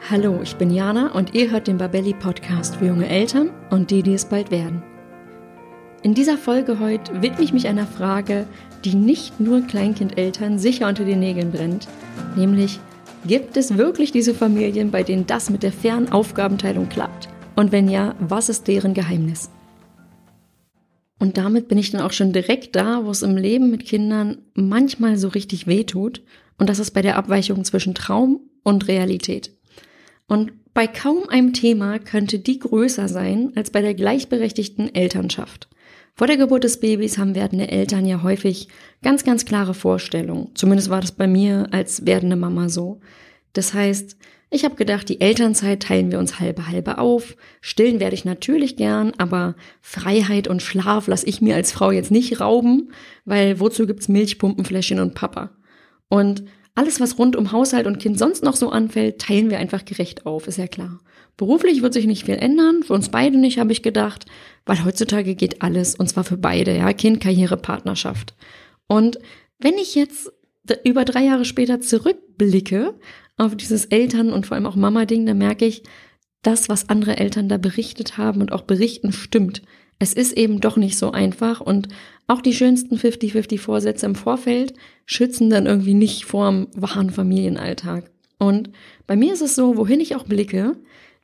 Hallo, ich bin Jana und ihr hört den Babelli Podcast für junge Eltern und die, die es bald werden. In dieser Folge heute widme ich mich einer Frage, die nicht nur Kleinkindeltern sicher unter den Nägeln brennt, nämlich gibt es wirklich diese Familien, bei denen das mit der fairen Aufgabenteilung klappt? Und wenn ja, was ist deren Geheimnis? Und damit bin ich dann auch schon direkt da, wo es im Leben mit Kindern manchmal so richtig weh tut. Und das ist bei der Abweichung zwischen Traum und Realität. Und bei kaum einem Thema könnte die größer sein als bei der gleichberechtigten Elternschaft. Vor der Geburt des Babys haben werdende Eltern ja häufig ganz, ganz klare Vorstellungen. Zumindest war das bei mir als werdende Mama so. Das heißt, ich habe gedacht, die Elternzeit teilen wir uns halbe halbe auf. Stillen werde ich natürlich gern, aber Freiheit und Schlaf lasse ich mir als Frau jetzt nicht rauben, weil wozu gibt's Milchpumpenfläschchen und Papa? Und alles, was rund um Haushalt und Kind sonst noch so anfällt, teilen wir einfach gerecht auf, ist ja klar. Beruflich wird sich nicht viel ändern, für uns beide nicht, habe ich gedacht, weil heutzutage geht alles, und zwar für beide, ja, Kind, Karriere, Partnerschaft. Und wenn ich jetzt über drei Jahre später zurückblicke auf dieses Eltern- und vor allem auch Mama-Ding, dann merke ich, das, was andere Eltern da berichtet haben und auch berichten, stimmt. Es ist eben doch nicht so einfach und auch die schönsten 50-50 Vorsätze im Vorfeld schützen dann irgendwie nicht vorm wahren Familienalltag. Und bei mir ist es so, wohin ich auch blicke,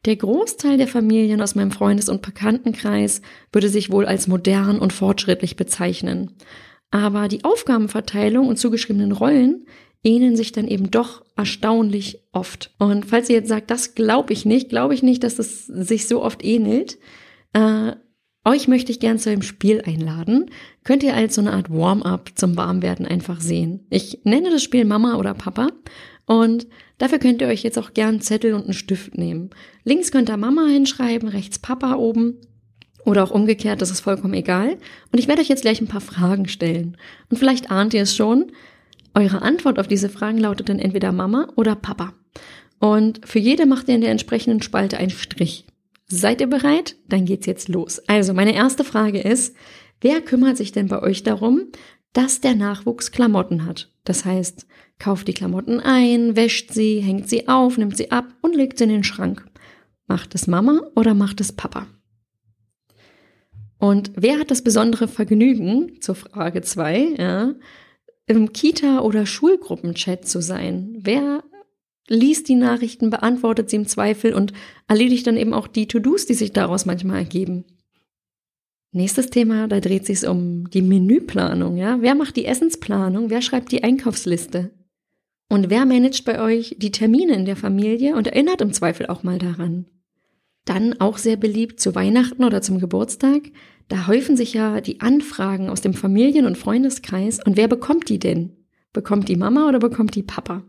der Großteil der Familien aus meinem Freundes- und Bekanntenkreis würde sich wohl als modern und fortschrittlich bezeichnen. Aber die Aufgabenverteilung und zugeschriebenen Rollen ähneln sich dann eben doch erstaunlich oft. Und falls ihr jetzt sagt, das glaube ich nicht, glaube ich nicht, dass es sich so oft ähnelt, äh, euch möchte ich gern zu einem Spiel einladen. Könnt ihr als so eine Art Warm-up zum Warmwerden einfach sehen. Ich nenne das Spiel Mama oder Papa und dafür könnt ihr euch jetzt auch gern einen Zettel und einen Stift nehmen. Links könnt ihr Mama hinschreiben, rechts Papa oben oder auch umgekehrt, das ist vollkommen egal. Und ich werde euch jetzt gleich ein paar Fragen stellen. Und vielleicht ahnt ihr es schon, eure Antwort auf diese Fragen lautet dann entweder Mama oder Papa. Und für jede macht ihr in der entsprechenden Spalte einen Strich. Seid ihr bereit? Dann geht's jetzt los. Also, meine erste Frage ist, wer kümmert sich denn bei euch darum, dass der Nachwuchs Klamotten hat? Das heißt, kauft die Klamotten ein, wäscht sie, hängt sie auf, nimmt sie ab und legt sie in den Schrank. Macht es Mama oder macht es Papa? Und wer hat das besondere Vergnügen, zur Frage zwei, ja, im Kita- oder Schulgruppenchat zu sein? Wer liest die Nachrichten, beantwortet sie im Zweifel und erledigt dann eben auch die To-Dos, die sich daraus manchmal ergeben. Nächstes Thema, da dreht sich um die Menüplanung, ja? Wer macht die Essensplanung? Wer schreibt die Einkaufsliste? Und wer managt bei euch die Termine in der Familie und erinnert im Zweifel auch mal daran? Dann auch sehr beliebt zu Weihnachten oder zum Geburtstag. Da häufen sich ja die Anfragen aus dem Familien- und Freundeskreis. Und wer bekommt die denn? Bekommt die Mama oder bekommt die Papa?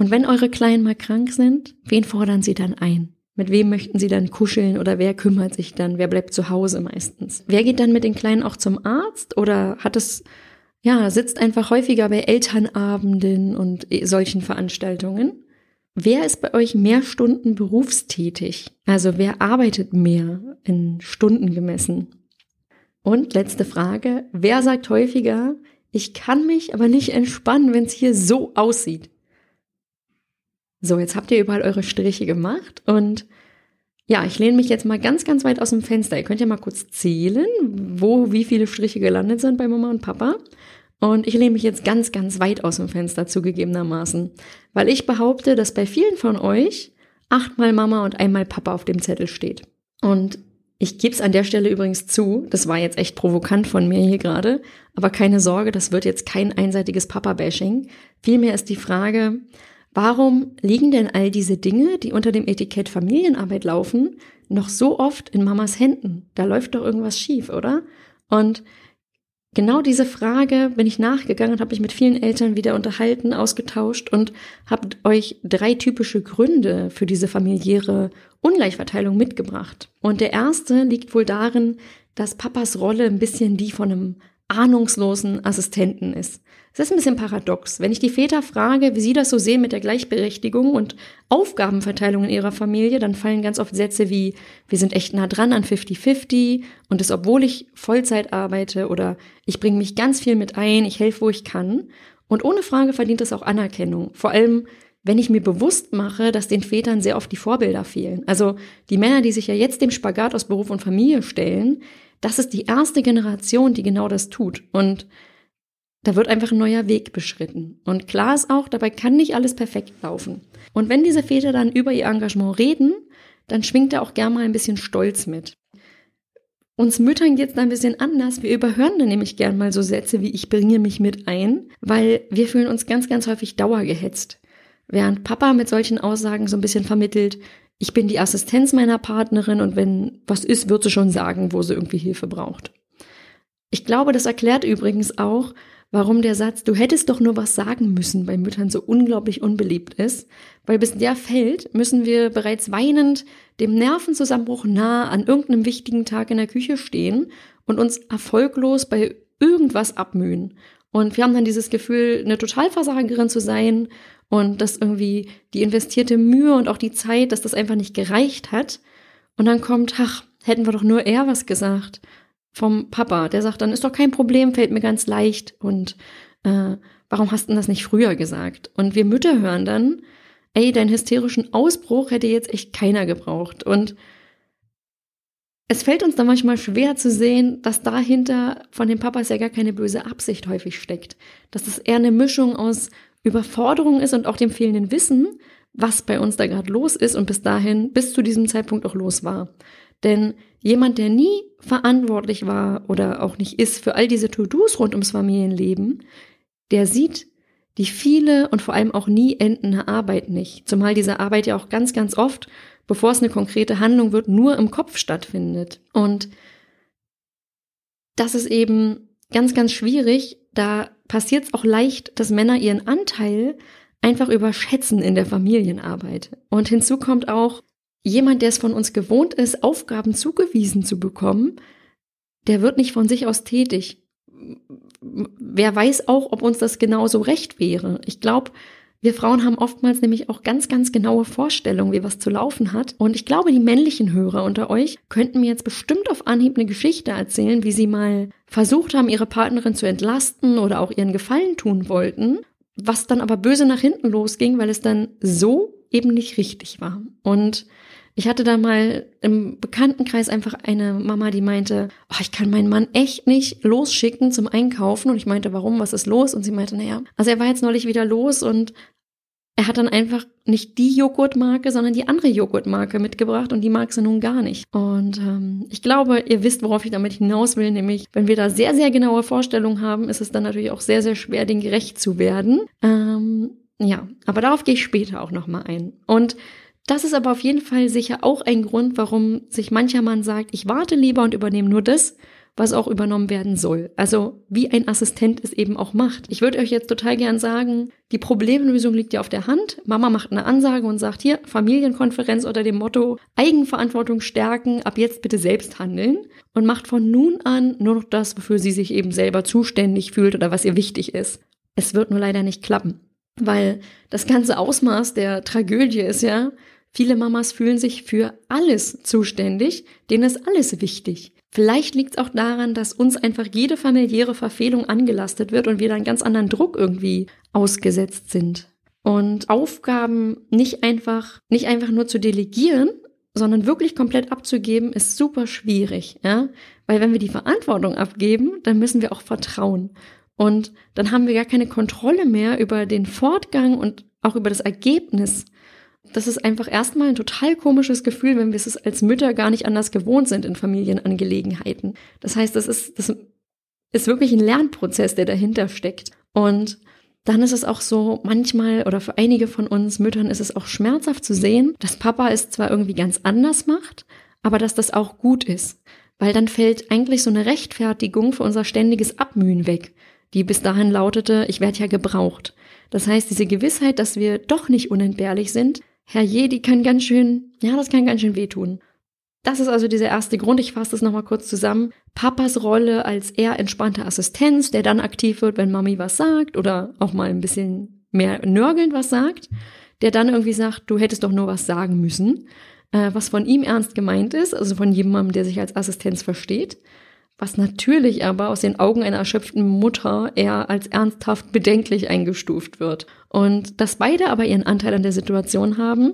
Und wenn eure Kleinen mal krank sind, wen fordern sie dann ein? Mit wem möchten sie dann kuscheln oder wer kümmert sich dann? Wer bleibt zu Hause meistens? Wer geht dann mit den Kleinen auch zum Arzt oder hat es, ja, sitzt einfach häufiger bei Elternabenden und solchen Veranstaltungen? Wer ist bei euch mehr Stunden berufstätig? Also wer arbeitet mehr in Stunden gemessen? Und letzte Frage, wer sagt häufiger, ich kann mich aber nicht entspannen, wenn es hier so aussieht? So, jetzt habt ihr überall eure Striche gemacht und ja, ich lehne mich jetzt mal ganz, ganz weit aus dem Fenster. Ihr könnt ja mal kurz zählen, wo wie viele Striche gelandet sind bei Mama und Papa. Und ich lehne mich jetzt ganz, ganz weit aus dem Fenster zugegebenermaßen, weil ich behaupte, dass bei vielen von euch achtmal Mama und einmal Papa auf dem Zettel steht. Und ich gebe es an der Stelle übrigens zu, das war jetzt echt provokant von mir hier gerade, aber keine Sorge, das wird jetzt kein einseitiges Papa-Bashing. Vielmehr ist die Frage, Warum liegen denn all diese Dinge, die unter dem Etikett Familienarbeit laufen, noch so oft in Mamas Händen? Da läuft doch irgendwas schief, oder? Und genau diese Frage bin ich nachgegangen und habe mich mit vielen Eltern wieder unterhalten, ausgetauscht und habe euch drei typische Gründe für diese familiäre Ungleichverteilung mitgebracht. Und der erste liegt wohl darin, dass Papas Rolle ein bisschen die von einem ahnungslosen Assistenten ist. Es ist ein bisschen paradox. Wenn ich die Väter frage, wie sie das so sehen mit der Gleichberechtigung und Aufgabenverteilung in ihrer Familie, dann fallen ganz oft Sätze wie, wir sind echt nah dran an 50-50 und das obwohl ich Vollzeit arbeite oder ich bringe mich ganz viel mit ein, ich helfe, wo ich kann. Und ohne Frage verdient es auch Anerkennung. Vor allem wenn ich mir bewusst mache, dass den Vätern sehr oft die Vorbilder fehlen. Also die Männer, die sich ja jetzt dem Spagat aus Beruf und Familie stellen, das ist die erste Generation, die genau das tut. Und da wird einfach ein neuer Weg beschritten. Und klar ist auch, dabei kann nicht alles perfekt laufen. Und wenn diese Väter dann über ihr Engagement reden, dann schwingt da auch gern mal ein bisschen Stolz mit. Uns Müttern geht's da ein bisschen anders. Wir überhören dann nämlich gern mal so Sätze wie ich bringe mich mit ein, weil wir fühlen uns ganz, ganz häufig dauergehetzt. Während Papa mit solchen Aussagen so ein bisschen vermittelt, ich bin die Assistenz meiner Partnerin und wenn was ist, wird sie schon sagen, wo sie irgendwie Hilfe braucht. Ich glaube, das erklärt übrigens auch, warum der Satz, du hättest doch nur was sagen müssen, bei Müttern so unglaublich unbeliebt ist, weil bis der fällt, müssen wir bereits weinend dem Nervenzusammenbruch nah an irgendeinem wichtigen Tag in der Küche stehen und uns erfolglos bei irgendwas abmühen. Und wir haben dann dieses Gefühl, eine Totalversagerin zu sein und dass irgendwie die investierte Mühe und auch die Zeit, dass das einfach nicht gereicht hat. Und dann kommt, ach, hätten wir doch nur eher was gesagt vom Papa. Der sagt dann, ist doch kein Problem, fällt mir ganz leicht. Und äh, warum hast du das nicht früher gesagt? Und wir Mütter hören dann, ey, deinen hysterischen Ausbruch hätte jetzt echt keiner gebraucht. Und es fällt uns dann manchmal schwer zu sehen, dass dahinter von den Papas ja gar keine böse Absicht häufig steckt. Dass es eher eine Mischung aus Überforderung ist und auch dem fehlenden Wissen, was bei uns da gerade los ist und bis dahin, bis zu diesem Zeitpunkt auch los war. Denn jemand, der nie verantwortlich war oder auch nicht ist für all diese To-Dos rund ums Familienleben, der sieht die viele und vor allem auch nie endende Arbeit nicht. Zumal diese Arbeit ja auch ganz, ganz oft, bevor es eine konkrete Handlung wird, nur im Kopf stattfindet. Und das ist eben ganz, ganz schwierig. Da passiert es auch leicht, dass Männer ihren Anteil einfach überschätzen in der Familienarbeit. Und hinzu kommt auch, jemand, der es von uns gewohnt ist, Aufgaben zugewiesen zu bekommen, der wird nicht von sich aus tätig. Wer weiß auch, ob uns das genauso recht wäre. Ich glaube, wir Frauen haben oftmals nämlich auch ganz, ganz genaue Vorstellungen, wie was zu laufen hat. Und ich glaube, die männlichen Hörer unter euch könnten mir jetzt bestimmt auf Anhieb eine Geschichte erzählen, wie sie mal versucht haben, ihre Partnerin zu entlasten oder auch ihren Gefallen tun wollten, was dann aber böse nach hinten losging, weil es dann so eben nicht richtig war. Und ich hatte da mal im Bekanntenkreis einfach eine Mama, die meinte, oh, ich kann meinen Mann echt nicht losschicken zum Einkaufen. Und ich meinte, warum, was ist los? Und sie meinte, naja, also er war jetzt neulich wieder los und er hat dann einfach nicht die Joghurtmarke, sondern die andere Joghurtmarke mitgebracht und die mag sie nun gar nicht. Und ähm, ich glaube, ihr wisst, worauf ich damit hinaus will, nämlich wenn wir da sehr, sehr genaue Vorstellungen haben, ist es dann natürlich auch sehr, sehr schwer, den gerecht zu werden. Ähm, ja, aber darauf gehe ich später auch nochmal ein. Und das ist aber auf jeden Fall sicher auch ein Grund, warum sich mancher Mann sagt, ich warte lieber und übernehme nur das, was auch übernommen werden soll. Also wie ein Assistent es eben auch macht. Ich würde euch jetzt total gern sagen, die Problemlösung liegt ja auf der Hand. Mama macht eine Ansage und sagt hier, Familienkonferenz unter dem Motto Eigenverantwortung stärken, ab jetzt bitte selbst handeln und macht von nun an nur noch das, wofür sie sich eben selber zuständig fühlt oder was ihr wichtig ist. Es wird nur leider nicht klappen. Weil das ganze Ausmaß der Tragödie ist ja, viele Mamas fühlen sich für alles zuständig, denen ist alles wichtig. Vielleicht liegt es auch daran, dass uns einfach jede familiäre Verfehlung angelastet wird und wir dann ganz anderen Druck irgendwie ausgesetzt sind. Und Aufgaben nicht einfach, nicht einfach nur zu delegieren, sondern wirklich komplett abzugeben, ist super schwierig, ja? Weil wenn wir die Verantwortung abgeben, dann müssen wir auch vertrauen. Und dann haben wir gar keine Kontrolle mehr über den Fortgang und auch über das Ergebnis. Das ist einfach erstmal ein total komisches Gefühl, wenn wir es als Mütter gar nicht anders gewohnt sind in Familienangelegenheiten. Das heißt, das ist, das ist wirklich ein Lernprozess, der dahinter steckt. Und dann ist es auch so, manchmal oder für einige von uns Müttern ist es auch schmerzhaft zu sehen, dass Papa es zwar irgendwie ganz anders macht, aber dass das auch gut ist. Weil dann fällt eigentlich so eine Rechtfertigung für unser ständiges Abmühen weg die bis dahin lautete, ich werde ja gebraucht. Das heißt, diese Gewissheit, dass wir doch nicht unentbehrlich sind, Herr je, die kann ganz schön, ja, das kann ganz schön wehtun. Das ist also dieser erste Grund. Ich fasse das nochmal kurz zusammen. Papas Rolle als eher entspannter Assistenz, der dann aktiv wird, wenn Mami was sagt oder auch mal ein bisschen mehr nörgelnd was sagt, der dann irgendwie sagt, du hättest doch nur was sagen müssen, äh, was von ihm ernst gemeint ist, also von jemandem, der sich als Assistenz versteht was natürlich aber aus den Augen einer erschöpften Mutter eher als ernsthaft bedenklich eingestuft wird. Und dass beide aber ihren Anteil an der Situation haben,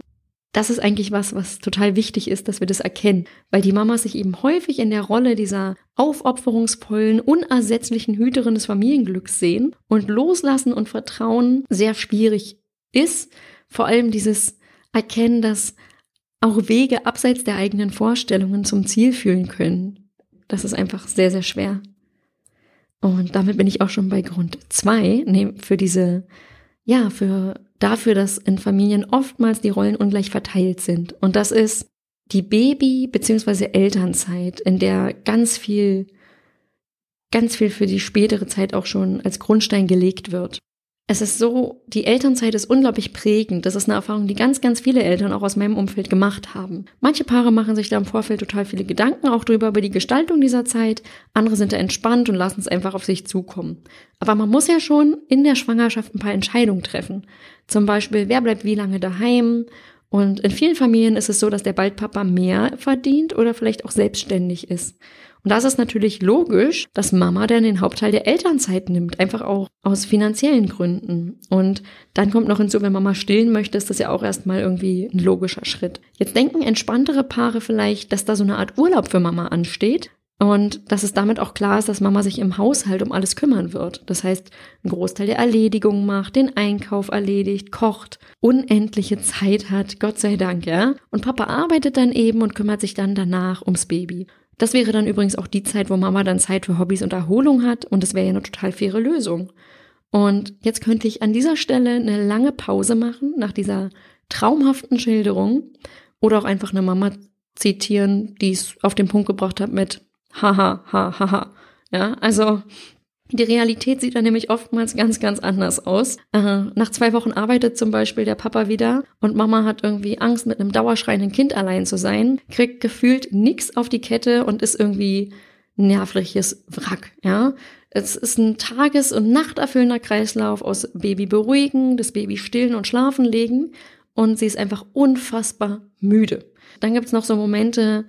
das ist eigentlich was, was total wichtig ist, dass wir das erkennen, weil die Mamas sich eben häufig in der Rolle dieser aufopferungsvollen, unersetzlichen Hüterin des Familienglücks sehen und loslassen und vertrauen sehr schwierig ist. Vor allem dieses Erkennen, dass auch Wege abseits der eigenen Vorstellungen zum Ziel führen können. Das ist einfach sehr, sehr schwer. Und damit bin ich auch schon bei Grund zwei, für diese, ja, für dafür, dass in Familien oftmals die Rollen ungleich verteilt sind. Und das ist die Baby- bzw. Elternzeit, in der ganz viel, ganz viel für die spätere Zeit auch schon als Grundstein gelegt wird es ist so, die Elternzeit ist unglaublich prägend. Das ist eine Erfahrung, die ganz, ganz viele Eltern auch aus meinem Umfeld gemacht haben. Manche Paare machen sich da im Vorfeld total viele Gedanken auch drüber, über die Gestaltung dieser Zeit. Andere sind da entspannt und lassen es einfach auf sich zukommen. Aber man muss ja schon in der Schwangerschaft ein paar Entscheidungen treffen. Zum Beispiel, wer bleibt wie lange daheim? Und in vielen Familien ist es so, dass der Baldpapa mehr verdient oder vielleicht auch selbstständig ist. Und das ist natürlich logisch, dass Mama dann den Hauptteil der Elternzeit nimmt, einfach auch aus finanziellen Gründen. Und dann kommt noch hinzu, wenn Mama stillen möchte, ist das ja auch erstmal irgendwie ein logischer Schritt. Jetzt denken entspanntere Paare vielleicht, dass da so eine Art Urlaub für Mama ansteht. Und dass es damit auch klar ist, dass Mama sich im Haushalt um alles kümmern wird. Das heißt, einen Großteil der Erledigungen macht, den Einkauf erledigt, kocht, unendliche Zeit hat, Gott sei Dank, ja. Und Papa arbeitet dann eben und kümmert sich dann danach ums Baby. Das wäre dann übrigens auch die Zeit, wo Mama dann Zeit für Hobbys und Erholung hat und das wäre ja eine total faire Lösung. Und jetzt könnte ich an dieser Stelle eine lange Pause machen nach dieser traumhaften Schilderung oder auch einfach eine Mama zitieren, die es auf den Punkt gebracht hat mit haha, ha, ha, ha. Ja, also die Realität sieht dann nämlich oftmals ganz, ganz anders aus. Äh, nach zwei Wochen arbeitet zum Beispiel der Papa wieder und Mama hat irgendwie Angst, mit einem dauerschreienden Kind allein zu sein, kriegt gefühlt nichts auf die Kette und ist irgendwie nervliches Wrack, ja. Es ist ein tages- und nachterfüllender Kreislauf aus Baby beruhigen, das Baby stillen und schlafen legen und sie ist einfach unfassbar müde. Dann gibt's noch so Momente,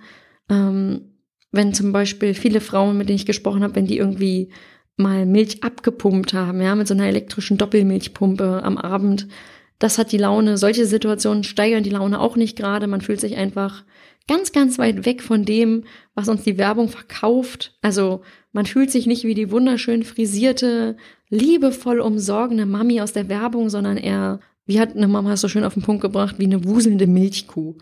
ähm, wenn zum Beispiel viele Frauen, mit denen ich gesprochen habe, wenn die irgendwie mal Milch abgepumpt haben, ja, mit so einer elektrischen Doppelmilchpumpe am Abend. Das hat die Laune, solche Situationen steigern die Laune auch nicht gerade. Man fühlt sich einfach ganz, ganz weit weg von dem, was uns die Werbung verkauft. Also man fühlt sich nicht wie die wunderschön frisierte, liebevoll umsorgende Mami aus der Werbung, sondern eher, wie hat eine Mama so schön auf den Punkt gebracht, wie eine wuselnde Milchkuh.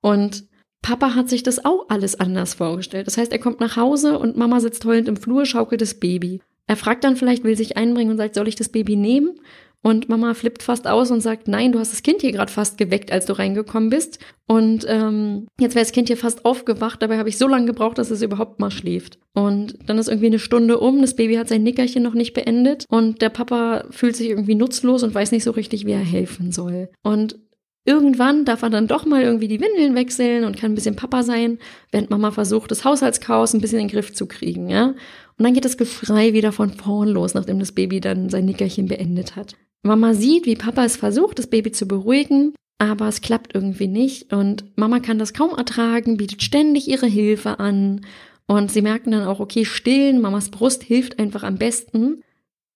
Und Papa hat sich das auch alles anders vorgestellt. Das heißt, er kommt nach Hause und Mama sitzt heulend im Flur, schaukelt das Baby. Er fragt dann vielleicht, will sich einbringen und sagt, soll ich das Baby nehmen? Und Mama flippt fast aus und sagt, nein, du hast das Kind hier gerade fast geweckt, als du reingekommen bist. Und ähm, jetzt wäre das Kind hier fast aufgewacht, dabei habe ich so lange gebraucht, dass es überhaupt mal schläft. Und dann ist irgendwie eine Stunde um, das Baby hat sein Nickerchen noch nicht beendet und der Papa fühlt sich irgendwie nutzlos und weiß nicht so richtig, wie er helfen soll. Und Irgendwann darf er dann doch mal irgendwie die Windeln wechseln und kann ein bisschen Papa sein, während Mama versucht, das Haushaltschaos ein bisschen in den Griff zu kriegen, ja. Und dann geht das Geschrei wieder von vorn los, nachdem das Baby dann sein Nickerchen beendet hat. Mama sieht, wie Papa es versucht, das Baby zu beruhigen, aber es klappt irgendwie nicht und Mama kann das kaum ertragen, bietet ständig ihre Hilfe an und sie merken dann auch, okay, stillen, Mamas Brust hilft einfach am besten.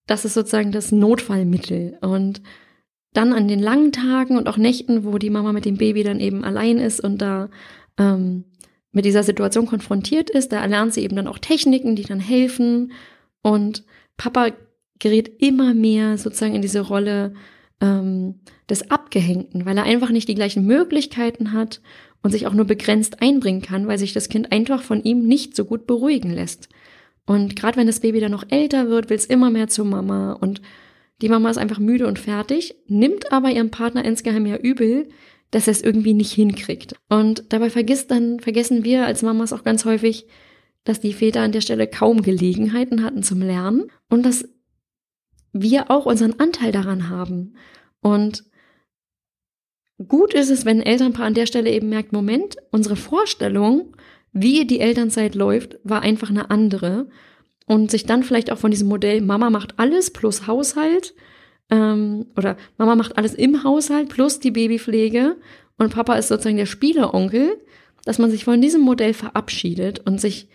Das ist sozusagen das Notfallmittel und dann an den langen Tagen und auch Nächten, wo die Mama mit dem Baby dann eben allein ist und da ähm, mit dieser Situation konfrontiert ist, da erlernt sie eben dann auch Techniken, die dann helfen. Und Papa gerät immer mehr sozusagen in diese Rolle ähm, des Abgehängten, weil er einfach nicht die gleichen Möglichkeiten hat und sich auch nur begrenzt einbringen kann, weil sich das Kind einfach von ihm nicht so gut beruhigen lässt. Und gerade wenn das Baby dann noch älter wird, will es immer mehr zur Mama und die Mama ist einfach müde und fertig, nimmt aber ihrem Partner insgeheim ja übel, dass er es irgendwie nicht hinkriegt. Und dabei vergisst dann, vergessen wir als Mamas auch ganz häufig, dass die Väter an der Stelle kaum Gelegenheiten hatten zum Lernen und dass wir auch unseren Anteil daran haben. Und gut ist es, wenn ein Elternpaar an der Stelle eben merkt, Moment, unsere Vorstellung, wie die Elternzeit läuft, war einfach eine andere. Und sich dann vielleicht auch von diesem Modell Mama macht alles plus Haushalt ähm, oder Mama macht alles im Haushalt plus die Babypflege und Papa ist sozusagen der Spieleronkel, dass man sich von diesem Modell verabschiedet und sich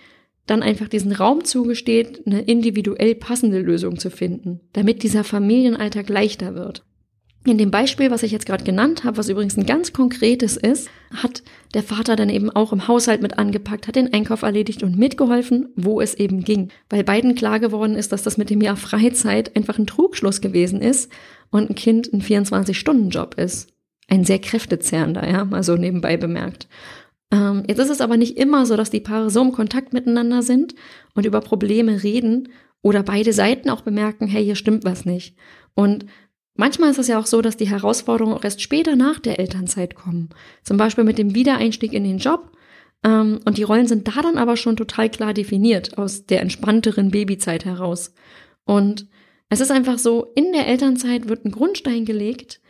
dann einfach diesen Raum zugesteht, eine individuell passende Lösung zu finden, damit dieser Familienalltag leichter wird. In dem Beispiel, was ich jetzt gerade genannt habe, was übrigens ein ganz konkretes ist, hat der Vater dann eben auch im Haushalt mit angepackt, hat den Einkauf erledigt und mitgeholfen, wo es eben ging. Weil beiden klar geworden ist, dass das mit dem Jahr Freizeit einfach ein Trugschluss gewesen ist und ein Kind ein 24-Stunden-Job ist. Ein sehr kräftezehrender, ja, mal so nebenbei bemerkt. Ähm, jetzt ist es aber nicht immer so, dass die Paare so im Kontakt miteinander sind und über Probleme reden oder beide Seiten auch bemerken, hey, hier stimmt was nicht. Und Manchmal ist es ja auch so, dass die Herausforderungen auch erst später nach der Elternzeit kommen. Zum Beispiel mit dem Wiedereinstieg in den Job. Ähm, und die Rollen sind da dann aber schon total klar definiert aus der entspannteren Babyzeit heraus. Und es ist einfach so, in der Elternzeit wird ein Grundstein gelegt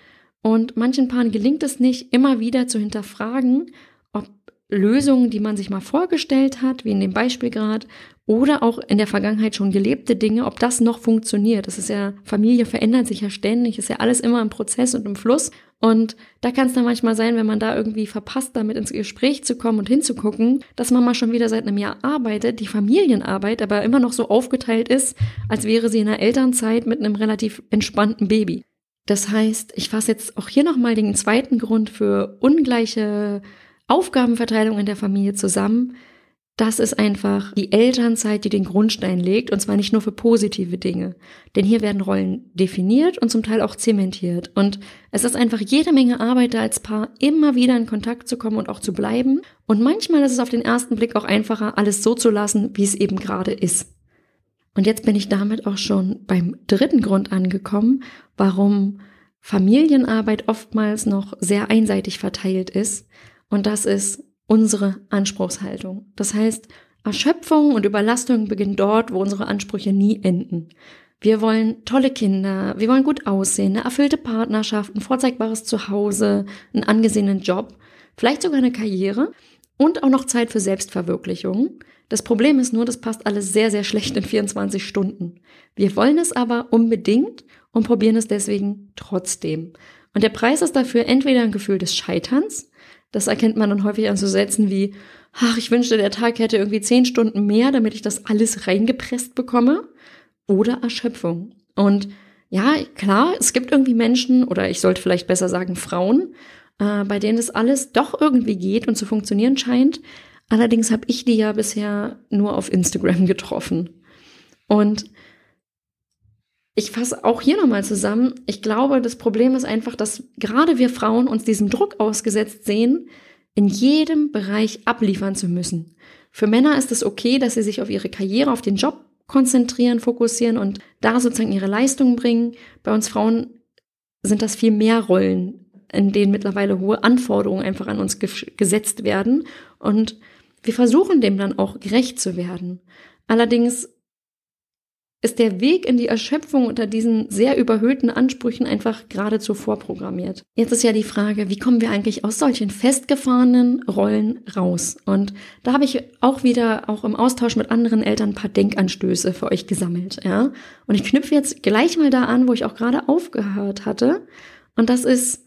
und manchen Paaren gelingt es nicht, immer wieder zu hinterfragen, ob Lösungen, die man sich mal vorgestellt hat, wie in dem Beispiel gerade, oder auch in der Vergangenheit schon gelebte Dinge, ob das noch funktioniert. Das ist ja, Familie verändert sich ja ständig, ist ja alles immer im Prozess und im Fluss. Und da kann es dann manchmal sein, wenn man da irgendwie verpasst, damit ins Gespräch zu kommen und hinzugucken, dass man mal schon wieder seit einem Jahr arbeitet, die Familienarbeit aber immer noch so aufgeteilt ist, als wäre sie in der Elternzeit mit einem relativ entspannten Baby. Das heißt, ich fasse jetzt auch hier nochmal den zweiten Grund für ungleiche Aufgabenverteilung in der Familie zusammen. Das ist einfach die Elternzeit, die den Grundstein legt, und zwar nicht nur für positive Dinge. Denn hier werden Rollen definiert und zum Teil auch zementiert. Und es ist einfach jede Menge Arbeit, da als Paar immer wieder in Kontakt zu kommen und auch zu bleiben. Und manchmal ist es auf den ersten Blick auch einfacher, alles so zu lassen, wie es eben gerade ist. Und jetzt bin ich damit auch schon beim dritten Grund angekommen, warum Familienarbeit oftmals noch sehr einseitig verteilt ist. Und das ist unsere Anspruchshaltung. Das heißt, Erschöpfung und Überlastung beginnen dort, wo unsere Ansprüche nie enden. Wir wollen tolle Kinder, wir wollen gut aussehen, eine erfüllte Partnerschaft, ein vorzeigbares Zuhause, einen angesehenen Job, vielleicht sogar eine Karriere und auch noch Zeit für Selbstverwirklichung. Das Problem ist nur, das passt alles sehr, sehr schlecht in 24 Stunden. Wir wollen es aber unbedingt und probieren es deswegen trotzdem. Und der Preis ist dafür entweder ein Gefühl des Scheiterns, das erkennt man dann häufig an so Sätzen wie, ach, ich wünschte, der Tag hätte irgendwie zehn Stunden mehr, damit ich das alles reingepresst bekomme. Oder Erschöpfung. Und ja, klar, es gibt irgendwie Menschen, oder ich sollte vielleicht besser sagen Frauen, äh, bei denen das alles doch irgendwie geht und zu funktionieren scheint. Allerdings habe ich die ja bisher nur auf Instagram getroffen. Und ich fasse auch hier nochmal zusammen. Ich glaube, das Problem ist einfach, dass gerade wir Frauen uns diesem Druck ausgesetzt sehen, in jedem Bereich abliefern zu müssen. Für Männer ist es okay, dass sie sich auf ihre Karriere, auf den Job konzentrieren, fokussieren und da sozusagen ihre Leistungen bringen. Bei uns Frauen sind das viel mehr Rollen, in denen mittlerweile hohe Anforderungen einfach an uns gesetzt werden. Und wir versuchen dem dann auch gerecht zu werden. Allerdings ist der Weg in die Erschöpfung unter diesen sehr überhöhten Ansprüchen einfach geradezu vorprogrammiert. Jetzt ist ja die Frage, wie kommen wir eigentlich aus solchen festgefahrenen Rollen raus? Und da habe ich auch wieder auch im Austausch mit anderen Eltern ein paar Denkanstöße für euch gesammelt, ja? Und ich knüpfe jetzt gleich mal da an, wo ich auch gerade aufgehört hatte. Und das ist,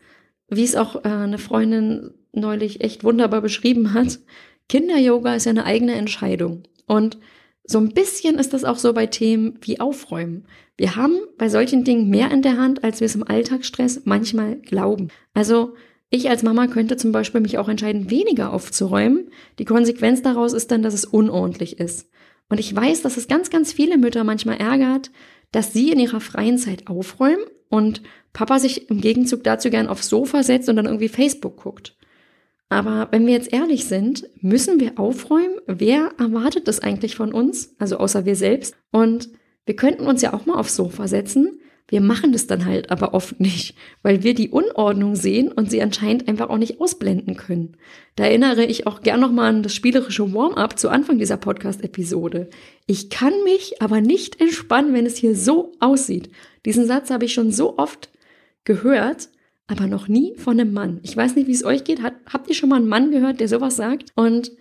wie es auch äh, eine Freundin neulich echt wunderbar beschrieben hat, Kinder-Yoga ist ja eine eigene Entscheidung. Und so ein bisschen ist das auch so bei Themen wie Aufräumen. Wir haben bei solchen Dingen mehr in der Hand, als wir es im Alltagsstress manchmal glauben. Also ich als Mama könnte zum Beispiel mich auch entscheiden, weniger aufzuräumen. Die Konsequenz daraus ist dann, dass es unordentlich ist. Und ich weiß, dass es ganz, ganz viele Mütter manchmal ärgert, dass sie in ihrer freien Zeit aufräumen und Papa sich im Gegenzug dazu gern aufs Sofa setzt und dann irgendwie Facebook guckt. Aber wenn wir jetzt ehrlich sind, müssen wir aufräumen. Wer erwartet das eigentlich von uns? Also außer wir selbst. Und wir könnten uns ja auch mal aufs Sofa setzen. Wir machen das dann halt aber oft nicht, weil wir die Unordnung sehen und sie anscheinend einfach auch nicht ausblenden können. Da erinnere ich auch gern nochmal an das spielerische Warm-up zu Anfang dieser Podcast-Episode. Ich kann mich aber nicht entspannen, wenn es hier so aussieht. Diesen Satz habe ich schon so oft gehört aber noch nie von einem Mann. Ich weiß nicht, wie es euch geht. Hat, habt ihr schon mal einen Mann gehört, der sowas sagt? Und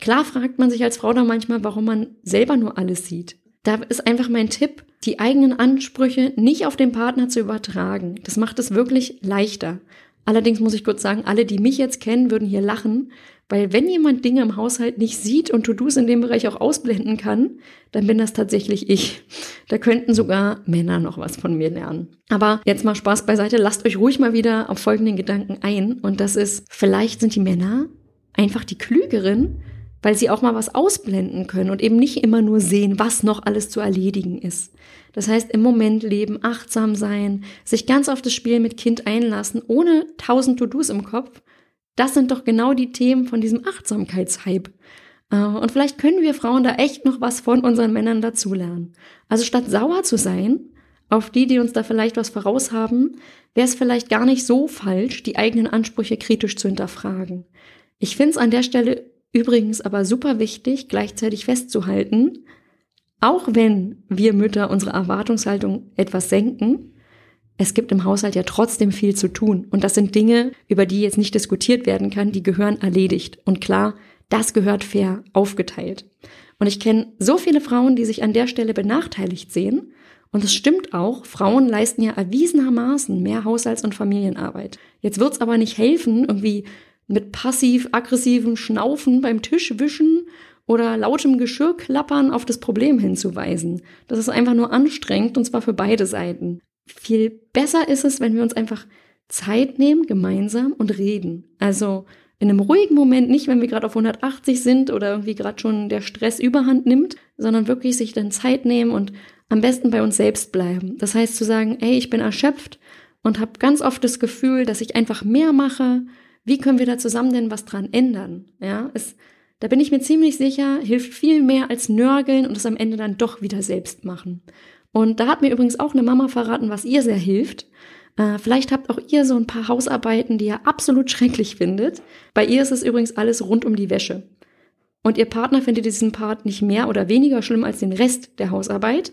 klar fragt man sich als Frau dann manchmal, warum man selber nur alles sieht. Da ist einfach mein Tipp, die eigenen Ansprüche nicht auf den Partner zu übertragen. Das macht es wirklich leichter. Allerdings muss ich kurz sagen, alle, die mich jetzt kennen, würden hier lachen, weil wenn jemand Dinge im Haushalt nicht sieht und To-Dos in dem Bereich auch ausblenden kann, dann bin das tatsächlich ich. Da könnten sogar Männer noch was von mir lernen. Aber jetzt mal Spaß beiseite, lasst euch ruhig mal wieder auf folgenden Gedanken ein. Und das ist, vielleicht sind die Männer einfach die klügeren, weil sie auch mal was ausblenden können und eben nicht immer nur sehen, was noch alles zu erledigen ist. Das heißt, im Moment leben, achtsam sein, sich ganz auf das Spiel mit Kind einlassen, ohne tausend To-Dos im Kopf. Das sind doch genau die Themen von diesem Achtsamkeitshype. Äh, und vielleicht können wir Frauen da echt noch was von unseren Männern dazulernen. Also statt sauer zu sein, auf die, die uns da vielleicht was voraus haben, wäre es vielleicht gar nicht so falsch, die eigenen Ansprüche kritisch zu hinterfragen. Ich finde es an der Stelle übrigens aber super wichtig, gleichzeitig festzuhalten, auch wenn wir Mütter unsere Erwartungshaltung etwas senken, es gibt im Haushalt ja trotzdem viel zu tun. Und das sind Dinge, über die jetzt nicht diskutiert werden kann, die gehören erledigt. Und klar, das gehört fair aufgeteilt. Und ich kenne so viele Frauen, die sich an der Stelle benachteiligt sehen. Und es stimmt auch, Frauen leisten ja erwiesenermaßen mehr Haushalts- und Familienarbeit. Jetzt wird's aber nicht helfen, irgendwie mit passiv-aggressivem Schnaufen beim Tisch wischen oder lautem Geschirrklappern auf das Problem hinzuweisen. Das ist einfach nur anstrengend und zwar für beide Seiten. Viel besser ist es, wenn wir uns einfach Zeit nehmen, gemeinsam und reden. Also in einem ruhigen Moment, nicht wenn wir gerade auf 180 sind oder irgendwie gerade schon der Stress überhand nimmt, sondern wirklich sich dann Zeit nehmen und am besten bei uns selbst bleiben. Das heißt zu sagen, ey, ich bin erschöpft und habe ganz oft das Gefühl, dass ich einfach mehr mache. Wie können wir da zusammen denn was dran ändern? Ja, es da bin ich mir ziemlich sicher, hilft viel mehr als nörgeln und es am Ende dann doch wieder selbst machen. Und da hat mir übrigens auch eine Mama verraten, was ihr sehr hilft. Äh, vielleicht habt auch ihr so ein paar Hausarbeiten, die ihr absolut schrecklich findet. Bei ihr ist es übrigens alles rund um die Wäsche. Und ihr Partner findet diesen Part nicht mehr oder weniger schlimm als den Rest der Hausarbeit.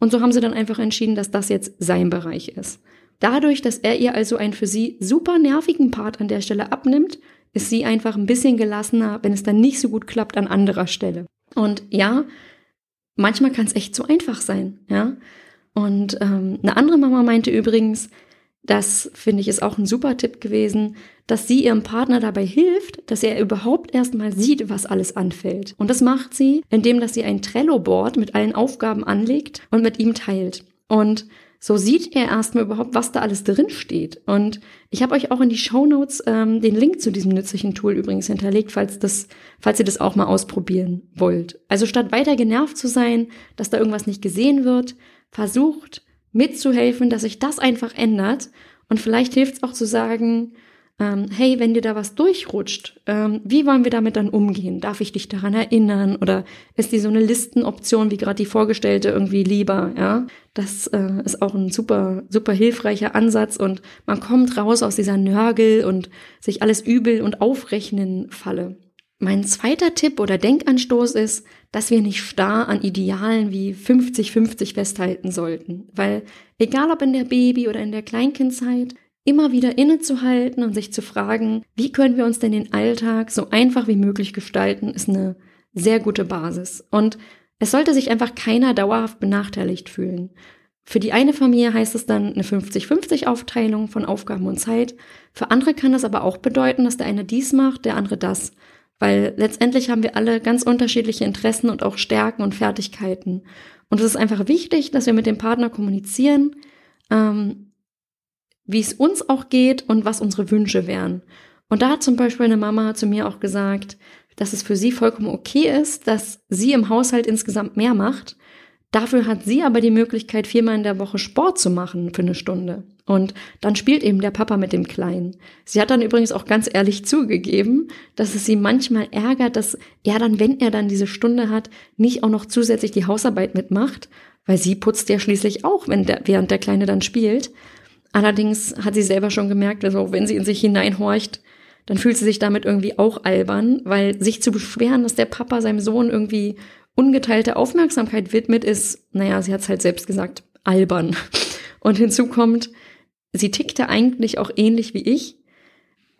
Und so haben sie dann einfach entschieden, dass das jetzt sein Bereich ist. Dadurch, dass er ihr also einen für sie super nervigen Part an der Stelle abnimmt, ist sie einfach ein bisschen gelassener, wenn es dann nicht so gut klappt an anderer Stelle. Und ja, manchmal kann es echt so einfach sein, ja. Und ähm, eine andere Mama meinte übrigens, das finde ich ist auch ein super Tipp gewesen, dass sie ihrem Partner dabei hilft, dass er überhaupt erstmal sieht, was alles anfällt. Und das macht sie, indem dass sie ein Trello-Board mit allen Aufgaben anlegt und mit ihm teilt. Und so sieht er erstmal überhaupt, was da alles drin steht. Und ich habe euch auch in die Show Notes ähm, den Link zu diesem nützlichen Tool übrigens hinterlegt, falls das, falls ihr das auch mal ausprobieren wollt. Also statt weiter genervt zu sein, dass da irgendwas nicht gesehen wird, versucht mitzuhelfen, dass sich das einfach ändert. Und vielleicht hilft es auch zu sagen, ähm, hey, wenn dir da was durchrutscht, ähm, wie wollen wir damit dann umgehen? Darf ich dich daran erinnern? Oder ist die so eine Listenoption, wie gerade die vorgestellte, irgendwie lieber? Ja, das äh, ist auch ein super, super hilfreicher Ansatz und man kommt raus aus dieser Nörgel und sich alles übel und aufrechnen Falle. Mein zweiter Tipp oder Denkanstoß ist, dass wir nicht starr an Idealen wie 50-50 festhalten sollten. Weil egal ob in der Baby- oder in der Kleinkindzeit, immer wieder innezuhalten und sich zu fragen, wie können wir uns denn den Alltag so einfach wie möglich gestalten, ist eine sehr gute Basis. Und es sollte sich einfach keiner dauerhaft benachteiligt fühlen. Für die eine Familie heißt es dann eine 50-50 Aufteilung von Aufgaben und Zeit. Für andere kann das aber auch bedeuten, dass der eine dies macht, der andere das. Weil letztendlich haben wir alle ganz unterschiedliche Interessen und auch Stärken und Fertigkeiten. Und es ist einfach wichtig, dass wir mit dem Partner kommunizieren, ähm, wie es uns auch geht und was unsere Wünsche wären. Und da hat zum Beispiel eine Mama zu mir auch gesagt, dass es für sie vollkommen okay ist, dass sie im Haushalt insgesamt mehr macht. Dafür hat sie aber die Möglichkeit, viermal in der Woche Sport zu machen für eine Stunde. Und dann spielt eben der Papa mit dem Kleinen. Sie hat dann übrigens auch ganz ehrlich zugegeben, dass es sie manchmal ärgert, dass er dann, wenn er dann diese Stunde hat, nicht auch noch zusätzlich die Hausarbeit mitmacht, weil sie putzt ja schließlich auch, wenn der, während der Kleine dann spielt. Allerdings hat sie selber schon gemerkt, also wenn sie in sich hineinhorcht, dann fühlt sie sich damit irgendwie auch albern, weil sich zu beschweren, dass der Papa seinem Sohn irgendwie ungeteilte Aufmerksamkeit widmet, ist, naja, sie hat es halt selbst gesagt, albern. Und hinzu kommt, sie tickte eigentlich auch ähnlich wie ich.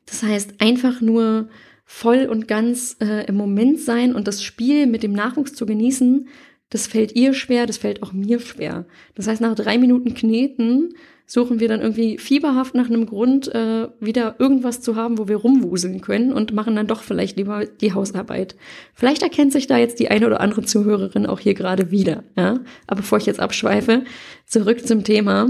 Das heißt, einfach nur voll und ganz äh, im Moment sein und das Spiel mit dem Nachwuchs zu genießen, das fällt ihr schwer, das fällt auch mir schwer. Das heißt, nach drei Minuten Kneten suchen wir dann irgendwie fieberhaft nach einem Grund, äh, wieder irgendwas zu haben, wo wir rumwuseln können und machen dann doch vielleicht lieber die Hausarbeit. Vielleicht erkennt sich da jetzt die eine oder andere Zuhörerin auch hier gerade wieder. Ja? Aber bevor ich jetzt abschweife, zurück zum Thema.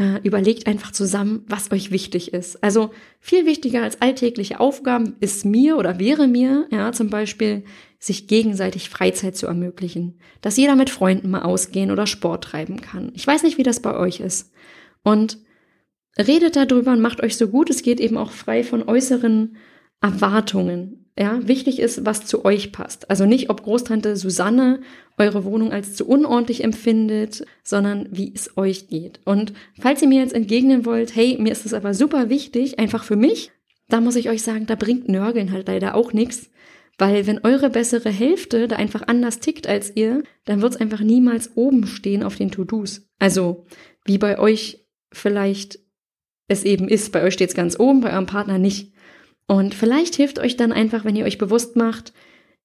Äh, überlegt einfach zusammen, was euch wichtig ist. Also viel wichtiger als alltägliche Aufgaben ist mir oder wäre mir, ja, zum Beispiel sich gegenseitig Freizeit zu ermöglichen, dass jeder mit Freunden mal ausgehen oder Sport treiben kann. Ich weiß nicht, wie das bei euch ist. Und redet darüber und macht euch so gut es geht eben auch frei von äußeren Erwartungen. Ja, wichtig ist, was zu euch passt. Also nicht, ob Großtante Susanne eure Wohnung als zu unordentlich empfindet, sondern wie es euch geht. Und falls ihr mir jetzt entgegnen wollt, hey, mir ist das aber super wichtig, einfach für mich, da muss ich euch sagen, da bringt Nörgeln halt leider auch nichts, weil wenn eure bessere Hälfte da einfach anders tickt als ihr, dann wird es einfach niemals oben stehen auf den To-Dos. Also wie bei euch vielleicht es eben ist. Bei euch steht es ganz oben, bei eurem Partner nicht. Und vielleicht hilft euch dann einfach, wenn ihr euch bewusst macht,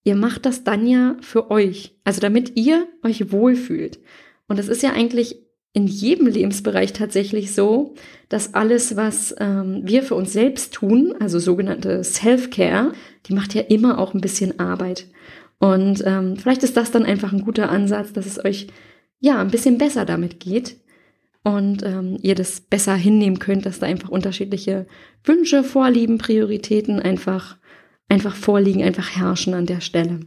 ihr macht das dann ja für euch. Also damit ihr euch wohlfühlt. Und es ist ja eigentlich in jedem Lebensbereich tatsächlich so, dass alles, was ähm, wir für uns selbst tun, also sogenannte Self-Care, die macht ja immer auch ein bisschen Arbeit. Und ähm, vielleicht ist das dann einfach ein guter Ansatz, dass es euch ja ein bisschen besser damit geht und ähm, ihr das besser hinnehmen könnt, dass da einfach unterschiedliche Wünsche, Vorlieben, Prioritäten einfach einfach vorliegen, einfach herrschen an der Stelle.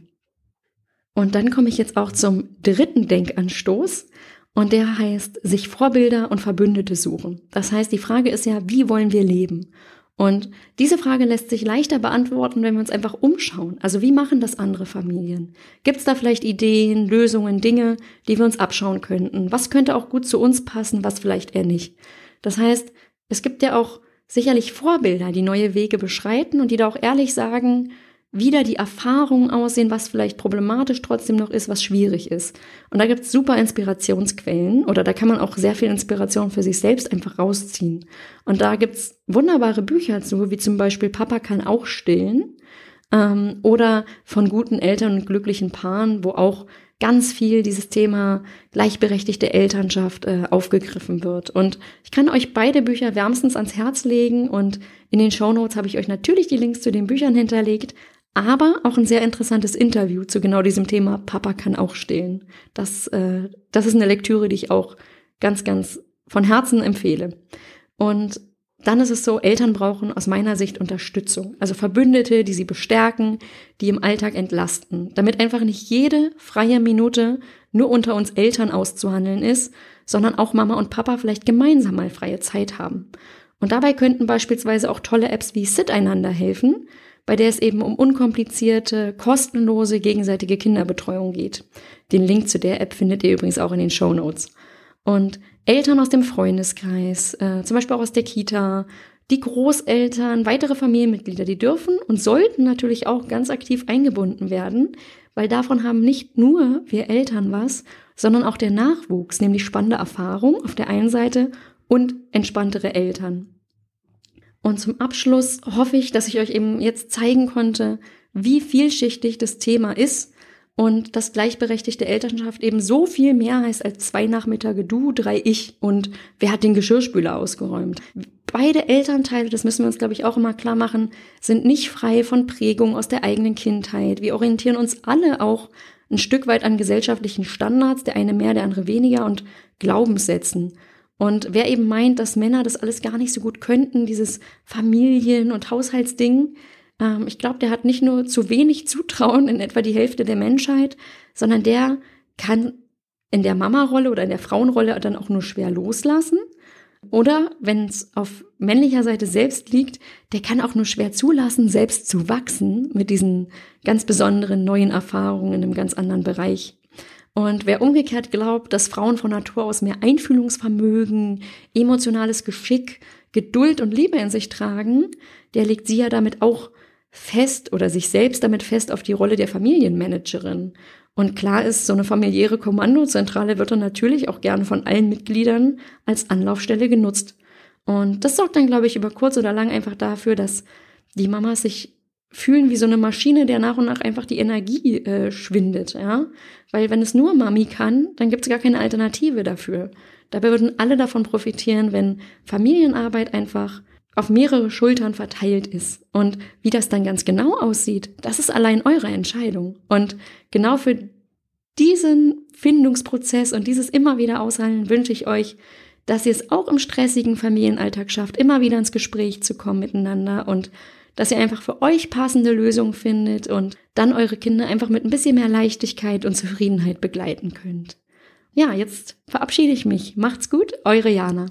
Und dann komme ich jetzt auch zum dritten Denkanstoß. Und der heißt, sich Vorbilder und Verbündete suchen. Das heißt, die Frage ist ja, wie wollen wir leben? Und diese Frage lässt sich leichter beantworten, wenn wir uns einfach umschauen. Also wie machen das andere Familien? Gibt es da vielleicht Ideen, Lösungen, Dinge, die wir uns abschauen könnten? Was könnte auch gut zu uns passen, was vielleicht eher nicht? Das heißt, es gibt ja auch sicherlich Vorbilder, die neue Wege beschreiten und die da auch ehrlich sagen, wieder die Erfahrungen aussehen, was vielleicht problematisch trotzdem noch ist, was schwierig ist. Und da gibt es super Inspirationsquellen oder da kann man auch sehr viel Inspiration für sich selbst einfach rausziehen. Und da gibt es wunderbare Bücher zu, wie zum Beispiel Papa kann auch stillen ähm, oder von guten Eltern und glücklichen Paaren, wo auch ganz viel dieses Thema gleichberechtigte Elternschaft äh, aufgegriffen wird. Und ich kann euch beide Bücher wärmstens ans Herz legen und in den Show Notes habe ich euch natürlich die Links zu den Büchern hinterlegt aber auch ein sehr interessantes Interview zu genau diesem Thema Papa kann auch stillen. Das, äh, das ist eine Lektüre, die ich auch ganz, ganz von Herzen empfehle. Und dann ist es so, Eltern brauchen aus meiner Sicht Unterstützung, also Verbündete, die sie bestärken, die im Alltag entlasten, damit einfach nicht jede freie Minute nur unter uns Eltern auszuhandeln ist, sondern auch Mama und Papa vielleicht gemeinsam mal freie Zeit haben. Und dabei könnten beispielsweise auch tolle Apps wie Sit einander helfen, bei der es eben um unkomplizierte, kostenlose gegenseitige Kinderbetreuung geht. Den Link zu der App findet ihr übrigens auch in den Show Notes. Und Eltern aus dem Freundeskreis, äh, zum Beispiel auch aus der Kita, die Großeltern, weitere Familienmitglieder, die dürfen und sollten natürlich auch ganz aktiv eingebunden werden, weil davon haben nicht nur wir Eltern was, sondern auch der Nachwuchs, nämlich spannende Erfahrung auf der einen Seite und entspanntere Eltern. Und zum Abschluss hoffe ich, dass ich euch eben jetzt zeigen konnte, wie vielschichtig das Thema ist und dass gleichberechtigte Elternschaft eben so viel mehr heißt als zwei Nachmittage du, drei ich und wer hat den Geschirrspüler ausgeräumt. Beide Elternteile, das müssen wir uns, glaube ich, auch immer klar machen, sind nicht frei von Prägung aus der eigenen Kindheit. Wir orientieren uns alle auch ein Stück weit an gesellschaftlichen Standards, der eine mehr, der andere weniger und Glaubenssätzen. Und wer eben meint, dass Männer das alles gar nicht so gut könnten, dieses Familien- und Haushaltsding, ähm, ich glaube, der hat nicht nur zu wenig Zutrauen in etwa die Hälfte der Menschheit, sondern der kann in der Mama-Rolle oder in der Frauenrolle dann auch nur schwer loslassen. Oder wenn es auf männlicher Seite selbst liegt, der kann auch nur schwer zulassen, selbst zu wachsen mit diesen ganz besonderen neuen Erfahrungen in einem ganz anderen Bereich. Und wer umgekehrt glaubt, dass Frauen von Natur aus mehr Einfühlungsvermögen, emotionales Geschick, Geduld und Liebe in sich tragen, der legt sie ja damit auch fest oder sich selbst damit fest auf die Rolle der Familienmanagerin. Und klar ist, so eine familiäre Kommandozentrale wird dann natürlich auch gerne von allen Mitgliedern als Anlaufstelle genutzt. Und das sorgt dann, glaube ich, über kurz oder lang einfach dafür, dass die Mamas sich fühlen wie so eine Maschine, der nach und nach einfach die Energie äh, schwindet, ja. Weil wenn es nur Mami kann, dann gibt es gar keine Alternative dafür. Dabei würden alle davon profitieren, wenn Familienarbeit einfach auf mehrere Schultern verteilt ist. Und wie das dann ganz genau aussieht, das ist allein eure Entscheidung. Und genau für diesen Findungsprozess und dieses immer wieder aushalten wünsche ich euch, dass ihr es auch im stressigen Familienalltag schafft, immer wieder ins Gespräch zu kommen miteinander und dass ihr einfach für euch passende Lösungen findet und dann eure Kinder einfach mit ein bisschen mehr Leichtigkeit und Zufriedenheit begleiten könnt. Ja, jetzt verabschiede ich mich. Macht's gut, eure Jana.